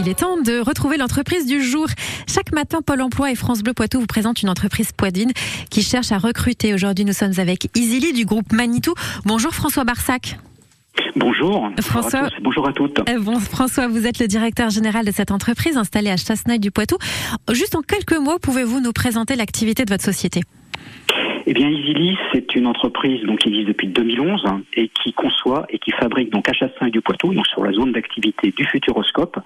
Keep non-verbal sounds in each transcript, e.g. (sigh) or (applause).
Il est temps de retrouver l'entreprise du jour. Chaque matin, Pôle emploi et France Bleu Poitou vous présentent une entreprise poitevine qui cherche à recruter. Aujourd'hui, nous sommes avec Easily du groupe Manitou. Bonjour François Barsac. Bonjour. François. Bonjour à, tous, bonjour à toutes. Euh, bon, François, vous êtes le directeur général de cette entreprise installée à Chasseneuil du Poitou. Juste en quelques mots, pouvez-vous nous présenter l'activité de votre société? Eh bien, EasyLy, c'est une entreprise donc, qui existe depuis 2011 hein, et qui conçoit et qui fabrique donc à Chassin et du Poitou, donc sur la zone d'activité du Futuroscope,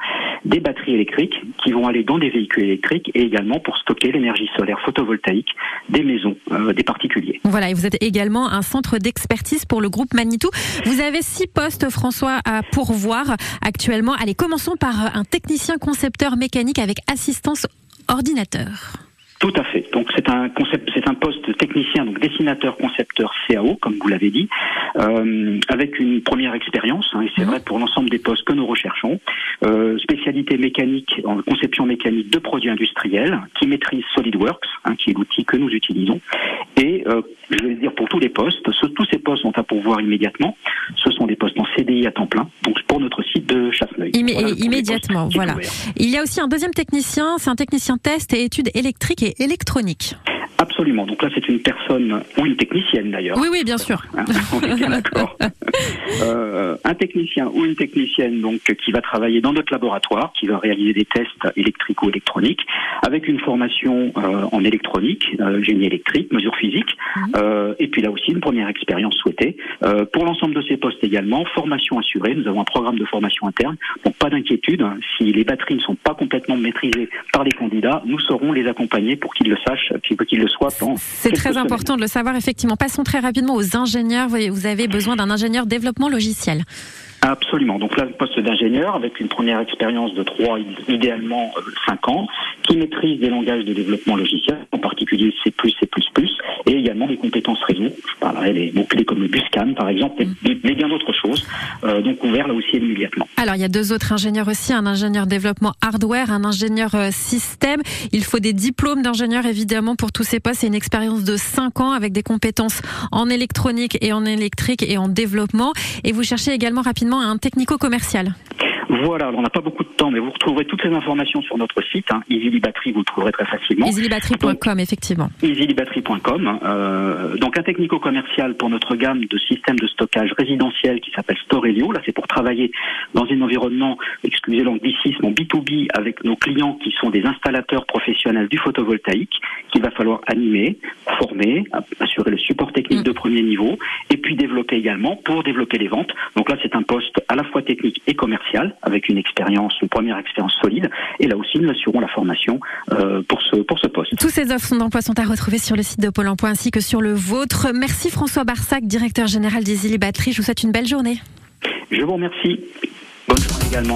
des batteries électriques qui vont aller dans des véhicules électriques et également pour stocker l'énergie solaire photovoltaïque des maisons, euh, des particuliers. Voilà, et vous êtes également un centre d'expertise pour le groupe Manitou. Vous avez six postes, François, à pourvoir actuellement. Allez, commençons par un technicien concepteur mécanique avec assistance ordinateur. Tout à fait. Donc c'est un concept, c'est un poste technicien, donc dessinateur, concepteur CAO, comme vous l'avez dit, euh, avec une première expérience. Hein, et c'est mhm. vrai pour l'ensemble des postes que nous recherchons. Euh, spécialité mécanique, en conception mécanique de produits industriels, qui maîtrise SolidWorks, hein, qui est l'outil que nous utilisons. Et euh, je vais dire pour tous les postes, tous ces postes sont à pourvoir immédiatement. Ce sont des postes en CDI à temps plein, donc pour notre site de Chasseneuil. immédiatement, voilà. Il y a aussi un deuxième technicien, c'est un technicien test et études électriques et électroniques. Absolument. Donc là, c'est une personne ou une technicienne d'ailleurs. Oui, oui, bien sûr. On est bien (laughs) d'accord. Euh, un technicien ou une technicienne donc qui va travailler dans notre laboratoire, qui va réaliser des tests électriques ou électroniques, avec une formation euh, en électronique, euh, génie électrique, mesure physique, mhm. et puis là aussi une première expérience souhaitée. pour l'ensemble de ces postes également, formation assurée. Nous avons un programme de formation interne, donc pas d'inquiétude. Si les batteries ne sont pas complètement maîtrisées par les candidats, nous saurons les accompagner pour qu'ils le sachent, qu'ils le C'est très important de le savoir effectivement. Passons très rapidement aux ingénieurs. Vous avez besoin d'un ingénieur développement logiciel. Absolument. Donc là, le poste d'ingénieur avec une première expérience de 3, idéalement 5 euh, ans, qui maîtrise des langages de développement logiciel, en particulier C++, C++, et également des compétences réseau. Je parlerai des mots-clés comme le Buscan, par exemple, mais, bien d'autres choses. Euh, donc ouvert là aussi immédiatement. Alors, il y a deux autres ingénieurs aussi, un ingénieur développement hardware, un ingénieur euh, système. Il faut des diplômes d'ingénieur, évidemment, pour tous ces postes et une expérience de 5 ans avec des compétences en électronique et en électrique et en développement. Et vous cherchez également rapidement un technico-commercial. Voilà, on n'a pas beaucoup de temps, mais vous retrouverez toutes ces informations sur notre site, hein, Easily Battery, vous le trouverez très facilement. EasyLyBattery.com, effectivement. EasyLyBattery.com. Euh, donc un technico-commercial pour notre gamme de systèmes de stockage résidentiel qui s'appelle Storelio. Là, c'est pour travailler dans un environnement, excusez l'anglicisme, en B2B avec nos clients qui sont des installateurs professionnels du photovoltaïque, qu'il va falloir animer, former, assurer le support technique mm. de premier niveau, et puis développer également pour développer les ventes. Donc là, c'est un poste à la fois technique et commercial avec une expérience, une première expérience solide. Et là aussi, nous assurons la formation euh, pour ce pour ce poste. Tous ces offres d'emploi sont à retrouver sur le site de Pôle Emploi ainsi que sur le vôtre. Merci François Barsac, directeur général des Batteries. Je vous souhaite une belle journée. Je vous remercie. Bonne journée également.